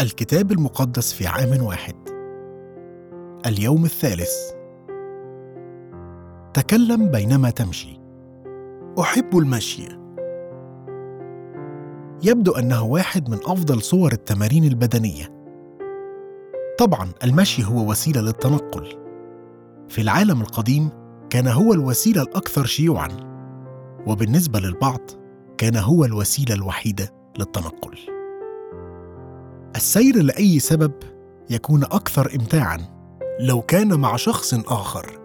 الكتاب المقدس في عام واحد. اليوم الثالث. تكلم بينما تمشي. أحب المشي. يبدو أنه واحد من أفضل صور التمارين البدنية. طبعا المشي هو وسيلة للتنقل. في العالم القديم كان هو الوسيلة الأكثر شيوعا وبالنسبة للبعض كان هو الوسيلة الوحيدة للتنقل. السير لأي سبب يكون أكثر امتاعا لو كان مع شخص آخر.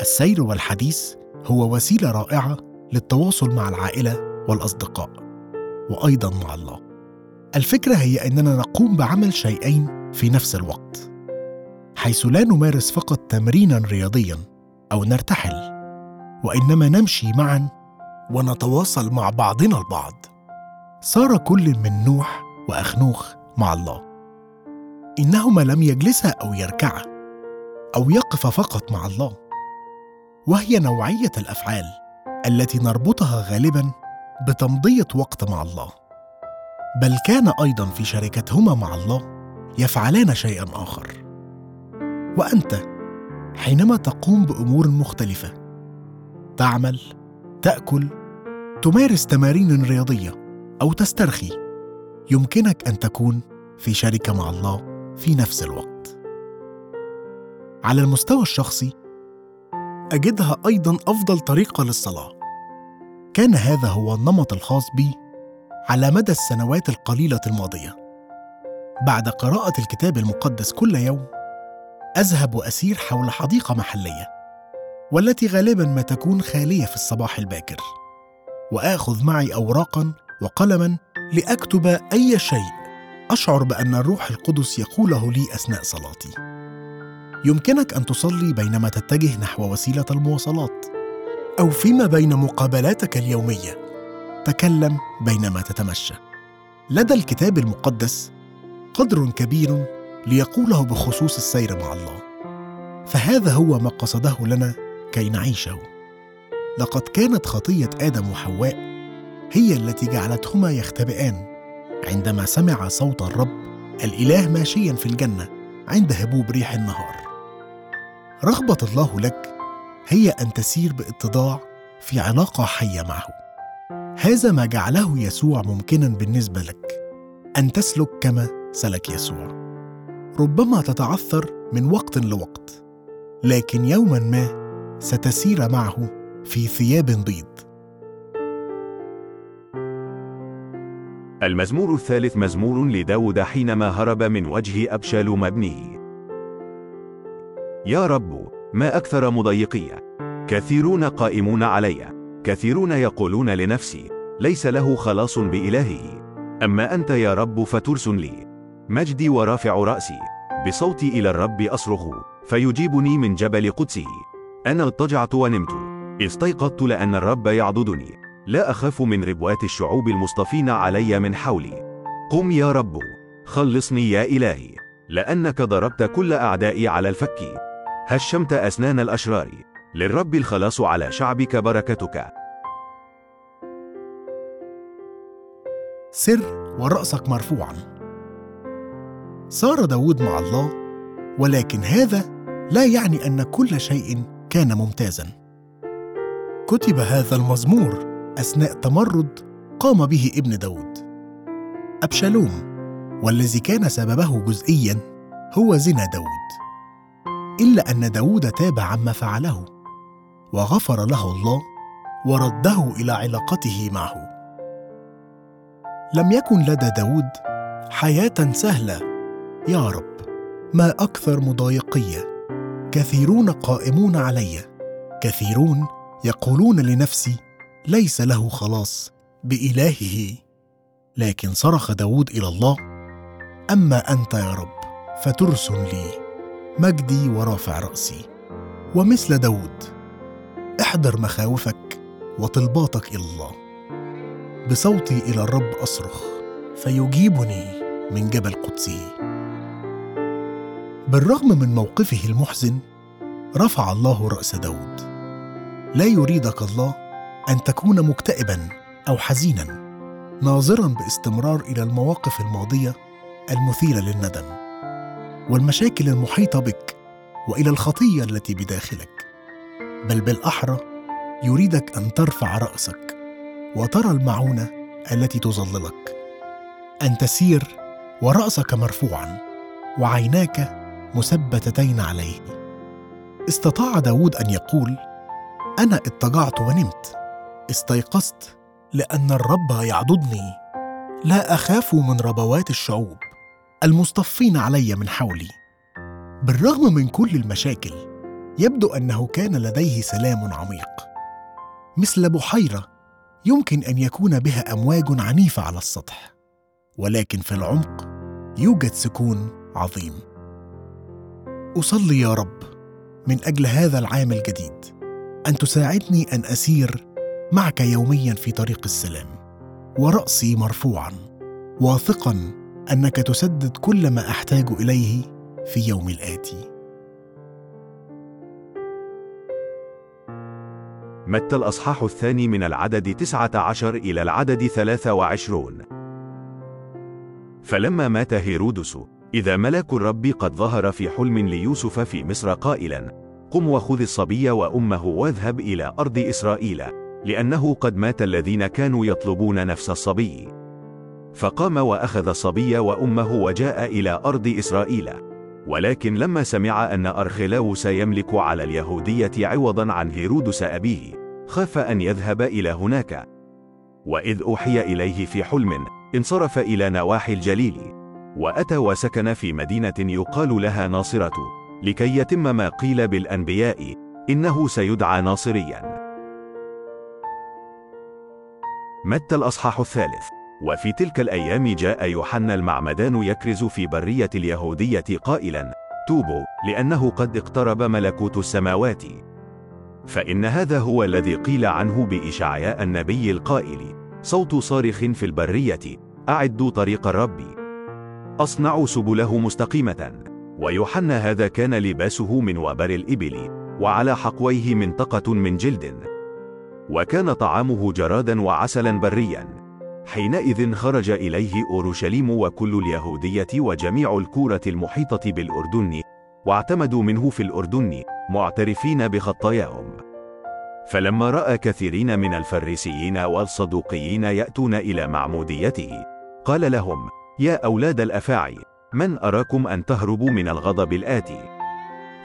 السير والحديث هو وسيلة رائعة للتواصل مع العائلة والأصدقاء وأيضا مع الله. الفكرة هي أننا نقوم بعمل شيئين في نفس الوقت حيث لا نمارس فقط تمرينا رياضيا أو نرتحل وإنما نمشي معا ونتواصل مع بعضنا البعض. صار كل من نوح وأخنوخ مع الله. إنهما لم يجلسا أو يركعا أو يقفا فقط مع الله. وهي نوعية الأفعال التي نربطها غالبا بتمضية وقت مع الله. بل كان أيضا في شركتهما مع الله يفعلان شيئا آخر. وأنت حينما تقوم بأمور مختلفة تعمل تأكل تمارس تمارين رياضية أو تسترخي يمكنك أن تكون في شركة مع الله في نفس الوقت. على المستوى الشخصي أجدها أيضا أفضل طريقة للصلاة. كان هذا هو النمط الخاص بي على مدى السنوات القليلة الماضية. بعد قراءة الكتاب المقدس كل يوم أذهب وأسير حول حديقة محلية والتي غالبا ما تكون خالية في الصباح الباكر وآخذ معي اوراقا وقلما لأكتب أي شيء أشعر بأن الروح القدس يقوله لي أثناء صلاتي. يمكنك أن تصلي بينما تتجه نحو وسيلة المواصلات أو فيما بين مقابلاتك اليومية. تكلم بينما تتمشى. لدى الكتاب المقدس قدر كبير ليقوله بخصوص السير مع الله. فهذا هو ما قصده لنا كي نعيشه. لقد كانت خطية آدم وحواء هي التي جعلتهما يختبئان. عندما سمع صوت الرب الإله ماشيا في الجنة عند هبوب ريح النهار. رغبة الله لك هي أن تسير بإتضاع في علاقة حية معه. هذا ما جعله يسوع ممكنا بالنسبة لك أن تسلك كما سلك يسوع. ربما تتعثر من وقت لوقت لكن يوما ما ستسير معه في ثياب بيض. المزمور الثالث مزمور لداود حينما هرب من وجه أبشالوم ابنه يا رب ما أكثر مضيقي. كثيرون قائمون علي. كثيرون يقولون لنفسي ليس له خلاص بإلهه أما أنت يا رب فترس لي. مجدي ورافع رأسي. بصوتي إلى الرب أصرخ. فيجيبني من جبل قدسه. أنا اضطجعت ونمت. استيقظت لأن الرب يعضدني. لا أخاف من ربوات الشعوب المصطفين علي من حولي. قم يا رب. خلصني يا إلهي. لأنك ضربت كل أعدائي على الفك. هشمت أسنان الأشرار. للرب الخلاص على شعبك بركتك. سر ورأسك مرفوعا. صار داود مع الله ولكن هذا لا يعني أن كل شيء كان ممتازا. كتب هذا المزمور أثناء تمرد قام به ابن داود. أبشالوم والذي كان سببه جزئيا هو زنا داود. إلا أن داود تاب عما فعله وغفر له الله ورده إلى علاقته معه. لم يكن لدى داود حياة سهلة. يا رب ما أكثر مضايقية كثيرون قائمون علي. كثيرون يقولون لنفسي ليس له خلاص بإلهه. لكن صرخ داود إلى الله أما أنت يا رب فترس لي مجدي ورافع رأسي. ومثل داود احضر مخاوفك وطلباتك إلى الله. بصوتي إلى الرب أصرخ فيجيبني من جبل قدسه. بالرغم من موقفه المحزن رفع الله رأس داود. لا يريدك الله أن تكون مكتئبا أو حزينا ناظرا باستمرار إلى المواقف الماضية المثيرة للندم والمشاكل المحيطة بك وإلى الخطية التي بداخلك. بل بالأحرى يريدك أن ترفع رأسك وترى المعونة التي تظللك. أن تسير ورأسك مرفوعا وعيناك مثبتتين عليه. استطاع داود أن يقول أنا اضطجعت ونمت. استيقظت لأن الرب يعضدني. لا أخاف من ربوات الشعوب المصطفين علي من حولي. بالرغم من كل المشاكل يبدو أنه كان لديه سلام عميق. مثل بحيرة يمكن أن يكون بها أمواج عنيفة على السطح ولكن في العمق يوجد سكون عظيم. أصلي يا رب من أجل هذا العام الجديد أن تساعدني أن أسير معك يوميا في طريق السلام ورأسي مرفوعا واثقا أنك تسدد كل ما أحتاج إليه في يوم الآتي. متى الأصحاح الثاني من العدد تسعة عشر إلى العدد ثلاثة وعشرون؟ فلما مات هيرودس إذا ملك الرب قد ظهر في حلم ليوسف في مصر قائلا قم وخذ الصبي وأمه واذهب إلى أرض إسرائيل. لأنه قد مات الذين كانوا يطلبون نفس الصبي. فقام وأخذ الصبي وأمه وجاء إلى أرض إسرائيل. ولكن لما سمع أن أرخلاوس يملك على اليهودية عوضا عن هيرودس أبيه خاف أن يذهب إلى هناك. وإذ أوحي إليه في حلم انصرف إلى نواحي الجليل. وأتى وسكن في مدينة يقال لها ناصرة لكي يتم ما قيل بالأنبياء إنه سيدعى ناصريا. متى الأصحاح الثالث؟ وفي تلك الأيام جاء يوحنا المعمدان يكرز في برية اليهودية قائلا توبوا لأنه قد اقترب ملكوت السماوات. فإن هذا هو الذي قيل عنه بإشعياء النبي القائل صوت صارخ في البرية أعدوا طريق الرب. أصنعوا سبله مستقيمة. ويوحنا هذا كان لباسه من وبر الإبل وعلى حقويه منطقة من جلد. وكان طعامه جرادا وعسلا بريا. حينئذ خرج إليه أورشليم وكل اليهودية وجميع الكورة المحيطة بالأردن واعتمدوا منه في الأردن معترفين بخطاياهم. فلما رأى كثيرين من الفريسيين والصدوقيين يأتون إلى معموديته قال لهم يا أولاد الأفاعي من أراكم أن تهربوا من الغضب الآتي؟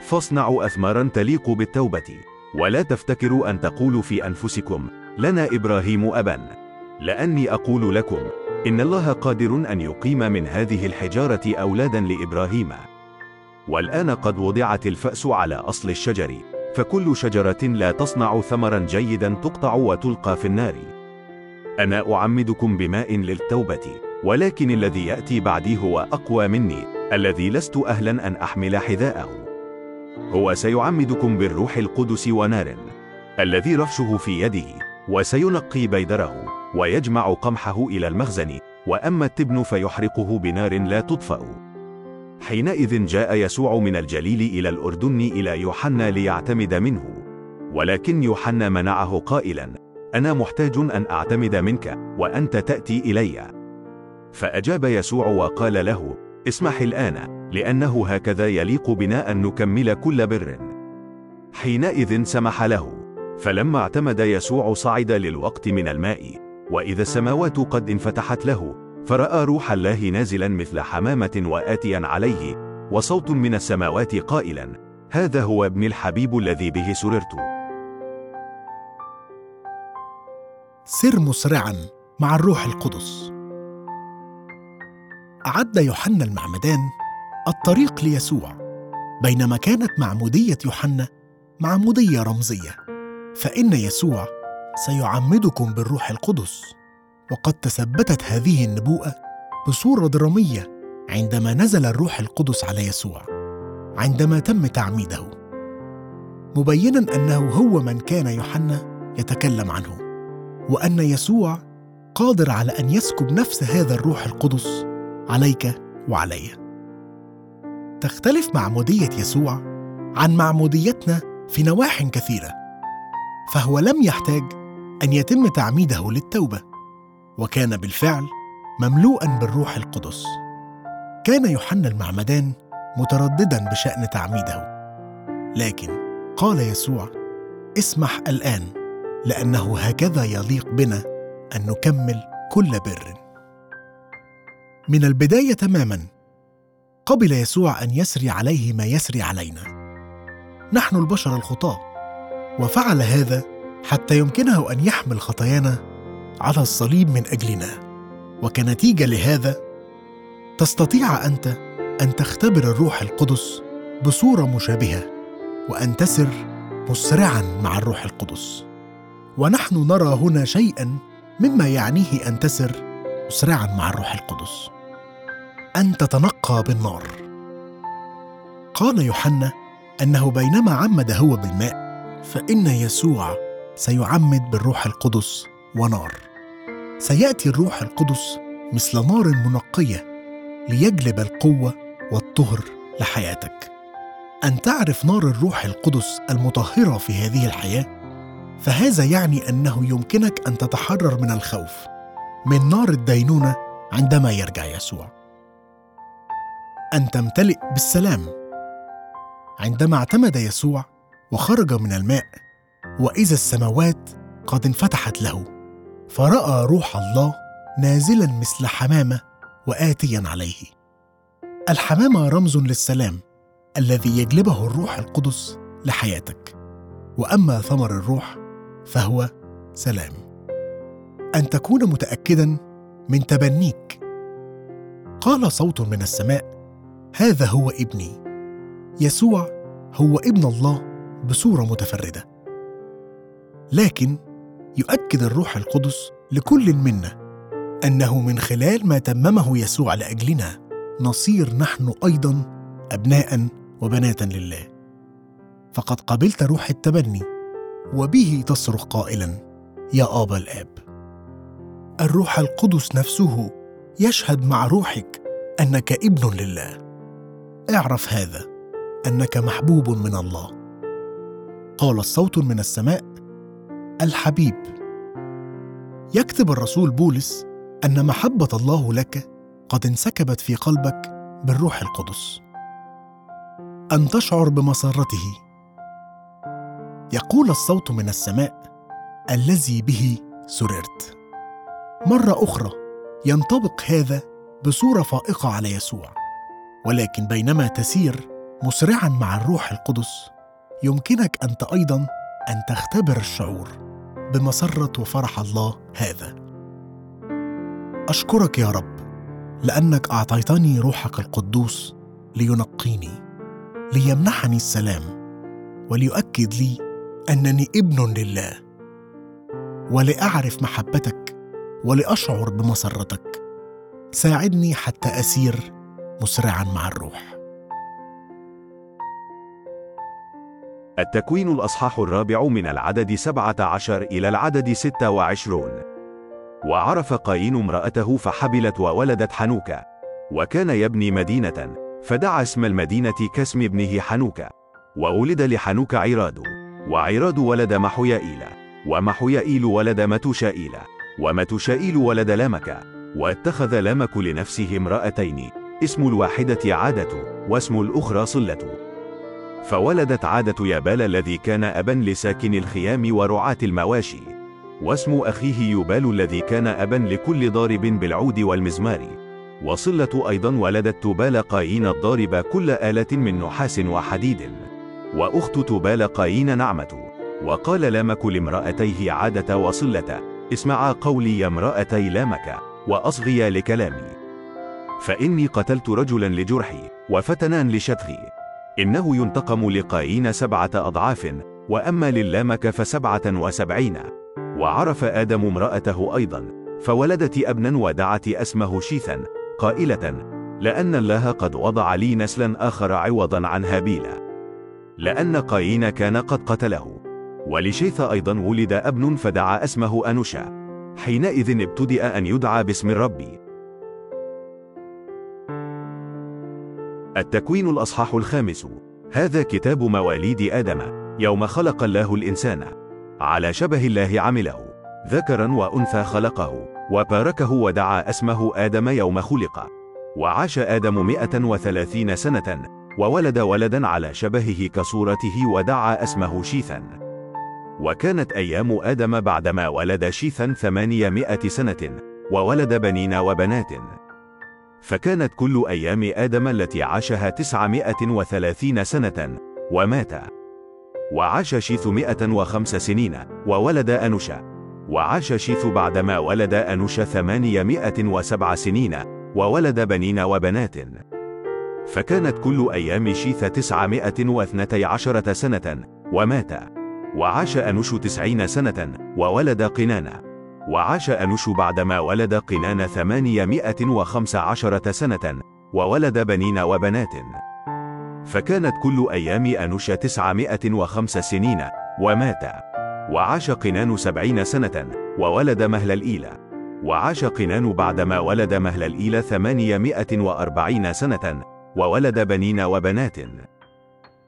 فاصنعوا أثمارا تليق بالتوبة. ولا تفتكروا أن تقولوا في أنفسكم لنا إبراهيم أبا. لأني أقول لكم إن الله قادر أن يقيم من هذه الحجارة أولادا لإبراهيم. والآن قد وضعت الفأس على أصل الشجر فكل شجرة لا تصنع ثمرا جيدا تقطع وتلقى في النار. أنا أعمدكم بماء للتوبة ولكن الذي يأتي بعدي هو أقوى مني الذي لست أهلا أن أحمل حذاءه. هو سيعمدكم بالروح القدس ونار الذي رفشه في يده وسينقي بيدره ويجمع قمحه إلى المخزن وأما التبن فيحرقه بنار لا تطفأ. حينئذ جاء يسوع من الجليل إلى الأردن إلى يوحنا ليعتمد منه. ولكن يوحنا منعه قائلا أنا محتاج أن أعتمد منك وأنت تأتي إلي. فأجاب يسوع وقال له اسمح الآن. لأنه هكذا يليق بنا أن نكمل كل بر. حينئذ سمح له. فلما اعتمد يسوع صعد للوقت من الماء وإذا السماوات قد انفتحت له فرأى روح الله نازلا مثل حمامة وآتيا عليه وصوت من السماوات قائلا هذا هو ابن الحبيب الذي به سررت. سر مسرعا مع الروح القدس. أعد يوحنا المعمدان الطريق ليسوع بينما كانت معمودية يوحنا معمودية رمزية. فإن يسوع سيعمدكم بالروح القدس وقد تثبتت هذه النبوءة بصورة درامية عندما نزل الروح القدس على يسوع عندما تم تعميده. مبينا أنه هو من كان يوحنا يتكلم عنه وأن يسوع قادر على أن يسكب نفس هذا الروح القدس عليك وعلي. تختلف معمودية يسوع عن معموديتنا في نواح كثيرة فهو لم يحتاج أن يتم تعميده للتوبة وكان بالفعل مملوءا بالروح القدس. كان يوحنا المعمدان مترددا بشأن تعميده لكن قال يسوع اسمح الآن لأنه هكذا يليق بنا أن نكمل كل بر. من البداية تماما قبل يسوع أن يسري عليه ما يسري علينا. نحن البشر الخطاة وفعل هذا حتى يمكنه أن يحمل خطايانا على الصليب من أجلنا. وكنتيجة لهذا تستطيع أنت أن تختبر الروح القدس بصورة مشابهة وأن تسر مسرعا مع الروح القدس. ونحن نرى هنا شيئا مما يعنيه أن تسر مسرعا مع الروح القدس. أن تتنقى بالنار. قال يوحنا أنه بينما عمد هو بالماء فإن يسوع سيعمد بالروح القدس ونار. سيأتي الروح القدس مثل نار منقية ليجلب القوة والطهر لحياتك. أن تعرف نار الروح القدس المطهرة في هذه الحياة فهذا يعني أنه يمكنك أن تتحرر من الخوف من نار الدينونة عندما يرجع يسوع. أن تمتلئ بالسلام. عندما اعتمد يسوع وخرج من الماء وإذا السماوات قد انفتحت له فرأى روح الله نازلا مثل حمامة واتيا عليه. الحمامة رمز للسلام الذي يجلبه الروح القدس لحياتك. وأما ثمر الروح فهو سلام. أن تكون متاكدا من تبنيك. قال صوت من السماء هذا هو ابني. يسوع هو ابن الله بصورة متفردة. لكن يؤكد الروح القدس لكل منا أنه من خلال ما تممه يسوع لأجلنا نصير نحن أيضا ابناء وبنات لله. فقد قبلت روح التبني وبه تصرخ قائلا يا ابا الآب الروح القدس نفسه يشهد مع روحك أنك ابن لله. اعرف هذا أنك محبوب من الله. قال الصوت من السماء الحبيب. يكتب الرسول بولس أن محبة الله لك قد انسكبت في قلبك بالروح القدس. أن تشعر بمسرته. يقول الصوت من السماء الذي به سررت. مرة أخرى ينطبق هذا بصورة فائقة على يسوع. ولكن بينما تسير مسرعا مع الروح القدس يمكنك انت أيضا أن تختبر الشعور بمسرة وفرح الله هذا. أشكرك يا رب لأنك أعطيتني روحك القدوس لينقيني ليمنحني السلام وليؤكد لي أنني ابن لله ولأعرف محبتك ولأشعر بمسرتك. ساعدني حتى أسير مسرعا مع الروح. التكوين الأصحاح الرابع من العدد سبعة عشر إلى العدد ستة وعشرون. وعرف قايين امرأته فحبلت وولدت حنوكة. وكان يبني مدينة. فدعا اسم المدينة كاسم ابنه حنوكة. وولد لحنوك عراد وعراد ولد محيائيل. ومحيائيل ولد متوشائيل. ومتوشائيل ولد لامك واتخذ لامك لنفسه امرأتين. اسم الواحدة عادة واسم الأخرى صلة. فولدت عادة يابال الذي كان أبا لساكن الخيام ورعاة المواشي. واسم أخيه يبال الذي كان أبا لكل ضارب بالعود والمزمار. وصلة أيضا ولدت تبال قايين الضارب كل آلة من نحاس وحديد. وأخت تبال قايين نعمة. وقال لامك لامرأتيه عادة وصلة. اسمعا قولي يا امرأتي لامك وأصغيا لكلامي. فإني قتلت رجلا لجرحي وفتنان لشتغي. إنه ينتقم لقايين سبعة أضعاف وأما للامك فسبعة وسبعين. وعرف آدم امرأته أيضا فولدت أبنا ودعت أسمه شيثا. قائلة لأن الله قد وضع لي نسلا آخر عوضا عن هابيل. لأن قايين كان قد قتله. ولشيث أيضا ولد أبن فدعا أسمه أنوشا. حينئذ ابتدأ أن يدعى باسم الرب التكوين الأصحاح الخامس. هذا كتاب مواليد آدم. يوم خلق الله الإنسان. على شبه الله عمله. ذكرا وأنثى خلقه. وباركه ودعا اسمه آدم يوم خلق. وعاش آدم مئة وثلاثين سنة. وولد ولدا على شبهه كصورته ودعا اسمه شيثا. وكانت أيام آدم بعدما ولد شيثا ثمانيمائة سنة. وولد بنين وبنات. فكانت كل أيام آدم التي عاشها تسعمائة وثلاثين سنة ومات. وعاش شيث مئة وخمس سنين وولد أنوشا وعاش شيث بعدما ولد أنوش ثمانيمائة وسبع سنين وولد بنين وبنات. فكانت كل أيام شيث تسعمائة واثنتي عشرة سنة ومات. وعاش أنوش تسعين سنة وولد قنانا وعاش أنوش بعدما ولد قنان ثمانيمائة وخمس عشرة سنة وولد بنين وبنات. فكانت كل أيام أنوش تسعمائة وخمس سنين ومات. وعاش قنان سبعين سنة وولد مهل الإيلة وعاش قنان بعدما ولد مهل الإيلة ثمانيمائة وأربعين سنة وولد بنين وبنات.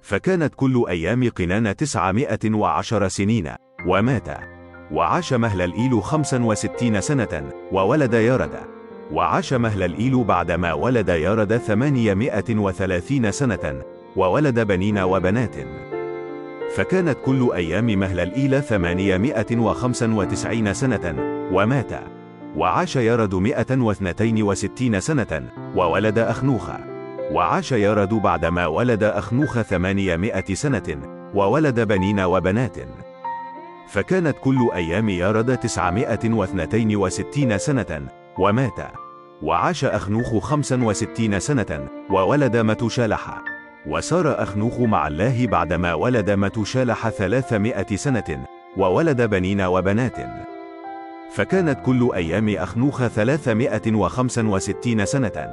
فكانت كل أيام قنان تسعمائة وعشر سنين ومات. وعاش مهل الإيل خمسا وستين سنة وولد يارد. وعاش مهل الإيل بعدما ولد يارد ثمانيمائة وثلاثين سنة وولد بنين وبنات. فكانت كل أيام مهل الإيل ثمانيمائة وخمسا وتسعين سنة ومات. وعاش يارد مئة واثنتين وستين سنة وولد أخنوخ. وعاش يارد بعدما ولد أخنوخ ثمانيمائة سنة وولد بنين وبنات. فكانت كل أيام يارد تسعمائة واثنتين وستين سنة ومات وعاش أخنوخ خمسا وستين سنة وولد متشالح وسار أخنوخ مع الله بعدما ولد متشالح ثلاثمائة سنة وولد بنين وبنات. فكانت كل أيام أخنوخ ثلاثمائة وخمسا وستين سنة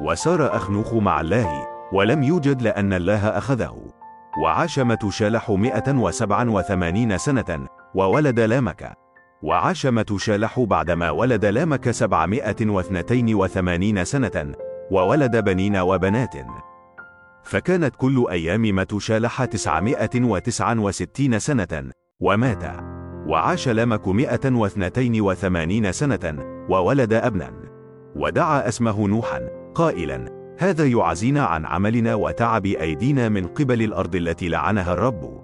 وسار أخنوخ مع الله ولم يوجد لأن الله أخذه. وعاش وسبعا وثمانين سنة وولد لامك. وعاش متشالح بعدما ولد لامك سبعمائة واثنتين وثمانين سنة وولد بنين وبنات. فكانت كل أيام وتسعا وستين سنة ومات. وعاش لامك مئة واثنتين وثمانين سنة وولد أبنا. ودعا اسمه نوحا قائلا هذا يعزينا عن عملنا وتعب أيدينا من قبل الأرض التي لعنها الرب.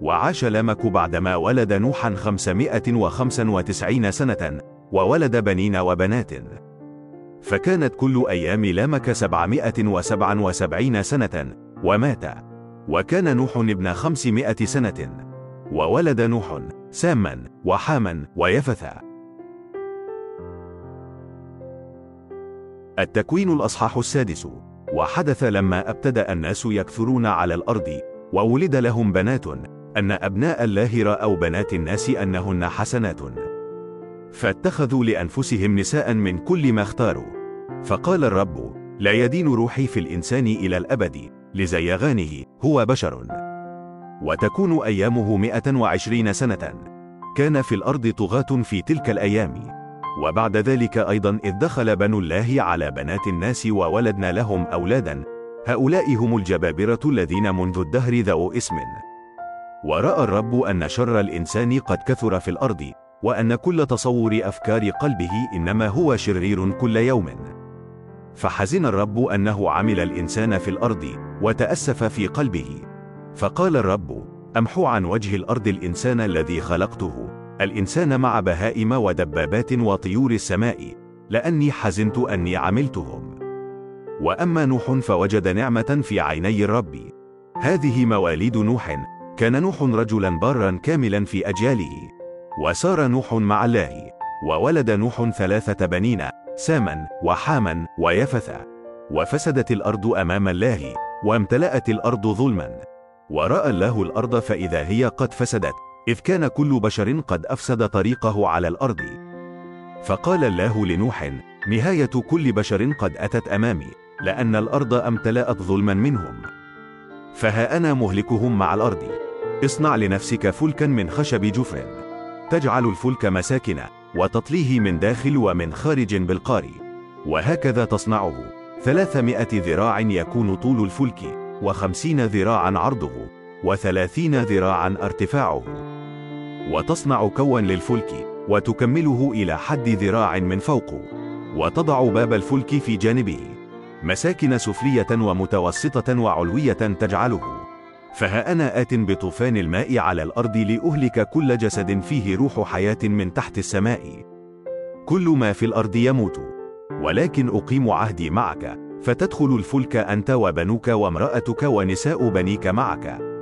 وعاش لمك بعدما ولد نوحا خمسمائة وخمسا وتسعين سنة وولد بنين وبنات. فكانت كل أيام لامك سبعمائة وسبعا وسبعين سنة ومات. وكان نوح ابن خمسمائة سنة. وولد نوح ساما وحاما ويفثا. التكوين الأصحاح السادس. وحدث لما أبتدأ الناس يكثرون على الأرض وولد لهم بنات أن أبناء الله رأوا بنات الناس أنهن حسنات. فاتخذوا لأنفسهم نساء من كل ما اختاروا. فقال الرب لا يدين روحي في الإنسان إلى الأبد لزيغانه هو بشر. وتكون أيامه مئة وعشرين سنة. كان في الأرض طغاة في تلك الأيام. وبعد ذلك أيضا إذ دخل بنو الله على بنات الناس وولدنا لهم أولادا. هؤلاء هم الجبابرة الذين منذ الدهر ذو اسم. ورأى الرب أن شر الإنسان قد كثر في الأرض وأن كل تصور أفكار قلبه إنما هو شرير كل يوم. فحزن الرب أنه عمل الإنسان في الأرض وتأسف في قلبه. فقال الرب أمحو عن وجه الأرض الإنسان الذي خلقته. الإنسان مع بهائم ودبابات وطيور السماء لأني حزنت أني عملتهم. وأما نوح فوجد نعمة في عيني الرب. هذه مواليد نوح. كان نوح رجلا بارا كاملا في أجياله. وسار نوح مع الله. وولد نوح ثلاثة بنين ساما وحاما ويفثا وفسدت الأرض أمام الله وامتلأت الأرض ظلما. ورأى الله الأرض فإذا هي قد فسدت. إذ كان كل بشر قد أفسد طريقه على الأرض. فقال الله لنوح نهاية كل بشر قد أتت أمامي لأن الأرض أمتلأت ظلما منهم. فها أنا مهلكهم مع الأرض. اصنع لنفسك فلكا من خشب جفر. تجعل الفلك مساكن وتطليه من داخل ومن خارج بالقار. وهكذا تصنعه. ثلاثمائة ذراع يكون طول الفلك وخمسين ذراعا عرضه. وثلاثين ذراعا ارتفاعه. وتصنع كوا للفلك وتكمله إلى حد ذراع من فوقه. وتضع باب الفلك في جانبه. مساكن سفلية ومتوسطة وعلوية تجعله. فها أنا آت بطوفان الماء على الأرض لأهلك كل جسد فيه روح حياة من تحت السماء. كل ما في الأرض يموت. ولكن أقيم عهدي معك فتدخل الفلك أنت وبنوك وامرأتك ونساء بنيك معك.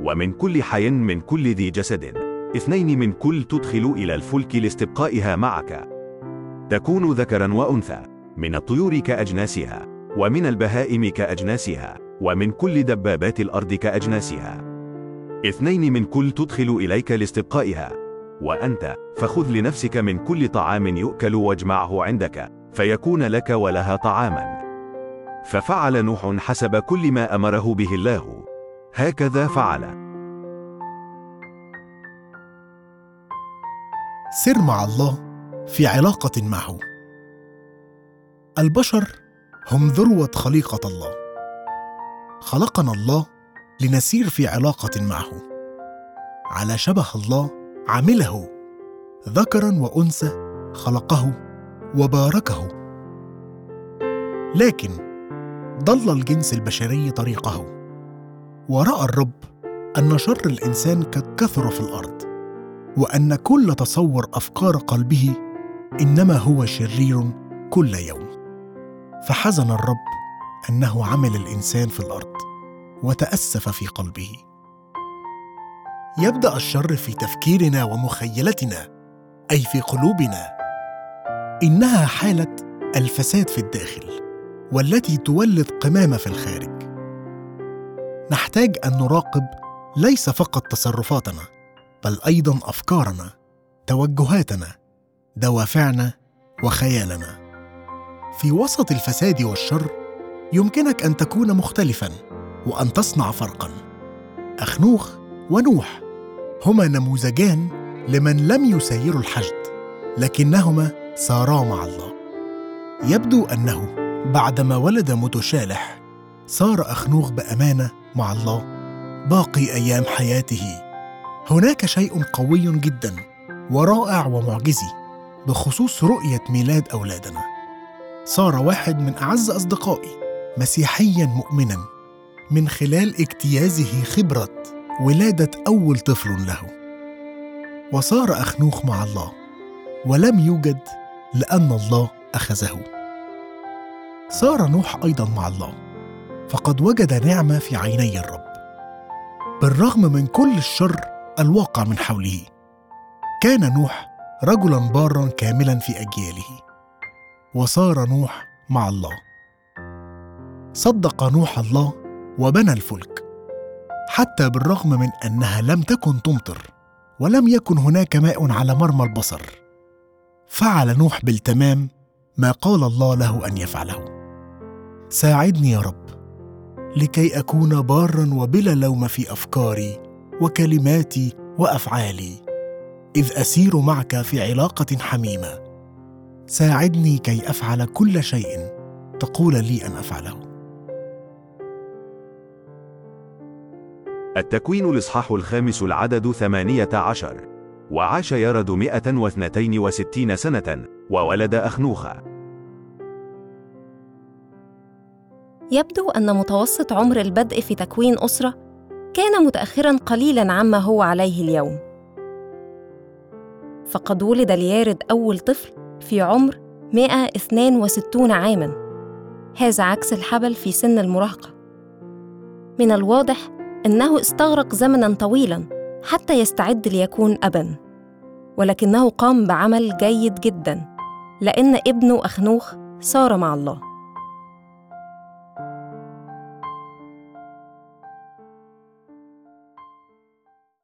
ومن كل حي من كل ذي جسد. اثنين من كل تدخل إلى الفلك لاستبقائها معك. تكون ذكرا وأنثى. من الطيور كأجناسها. ومن البهائم كأجناسها. ومن كل دبابات الأرض كأجناسها. اثنين من كل تدخل إليك لاستبقائها. وأنت فخذ لنفسك من كل طعام يؤكل واجمعه عندك. فيكون لك ولها طعاما. ففعل نوح حسب كل ما أمره به الله. هكذا فعل. سر مع الله في علاقة معه. البشر هم ذروة خليقة الله. خلقنا الله لنسير في علاقة معه. على شبه الله عمله. ذكرا وأنثى خلقه وباركه. لكن ضل الجنس البشري طريقه. وراى الرب أن شر الإنسان قد كثر في الأرض وأن كل تصور أفكار قلبه إنما هو شرير كل يوم. فحزن الرب أنه عمل الإنسان في الأرض وتأسف في قلبه. يبدأ الشر في تفكيرنا ومخيلتنا أي في قلوبنا. إنها حالة الفساد في الداخل والتي تولد قمامة في الخارج. نحتاج أن نراقب ليس فقط تصرفاتنا بل أيضا أفكارنا توجهاتنا دوافعنا وخيالنا. في وسط الفساد والشر يمكنك أن تكون مختلفا وأن تصنع فرقا. أخنوخ ونوح هما نموذجان لمن لم يسيروا الحشد لكنهما سارا مع الله. يبدو أنه بعدما ولد متشالح صار أخنوخ بأمانة مع الله. باقي أيام حياته. هناك شيء قوي جدا ورائع ومعجزي بخصوص رؤية ميلاد أولادنا. صار واحد من أعز أصدقائي مسيحيا مؤمنا من خلال اجتيازه خبرة ولادة أول طفل له. وصار أخنوخ مع الله ولم يوجد لأن الله أخذه. صار نوح أيضا مع الله. فقد وجد نعمة في عيني الرب. بالرغم من كل الشر الواقع من حوله كان نوح رجلا بارا كاملا في أجياله وصار نوح مع الله. صدق نوح الله وبنى الفلك حتى بالرغم من أنها لم تكن تمطر ولم يكن هناك ماء على مرمى البصر. فعل نوح بالتمام ما قال الله له أن يفعله. ساعدني يا رب. لكي أكون بارا وبلا لوم في أفكاري وكلماتي وأفعالي. إذ أسير معك في علاقة حميمة. ساعدني كي أفعل كل شيء تقول لي أن أفعله. التكوين الإصحاح الخامس العدد ثمانية عشر. وعاش يرد مئة واثنتين وستين سنة وولد أخنوخا يبدو أن متوسط عمر البدء في تكوين أسرة كان متأخرا قليلا عما هو عليه اليوم. فقد ولد ليارد أول طفل في عمر 162 عاماً. هذا عكس الحبل في سن المراهقة. من الواضح أنه استغرق زمناً طويلاً حتى يستعد ليكون أباً. ولكنه قام بعمل جيد جداً لأن ابنه أخنوخ صار مع الله.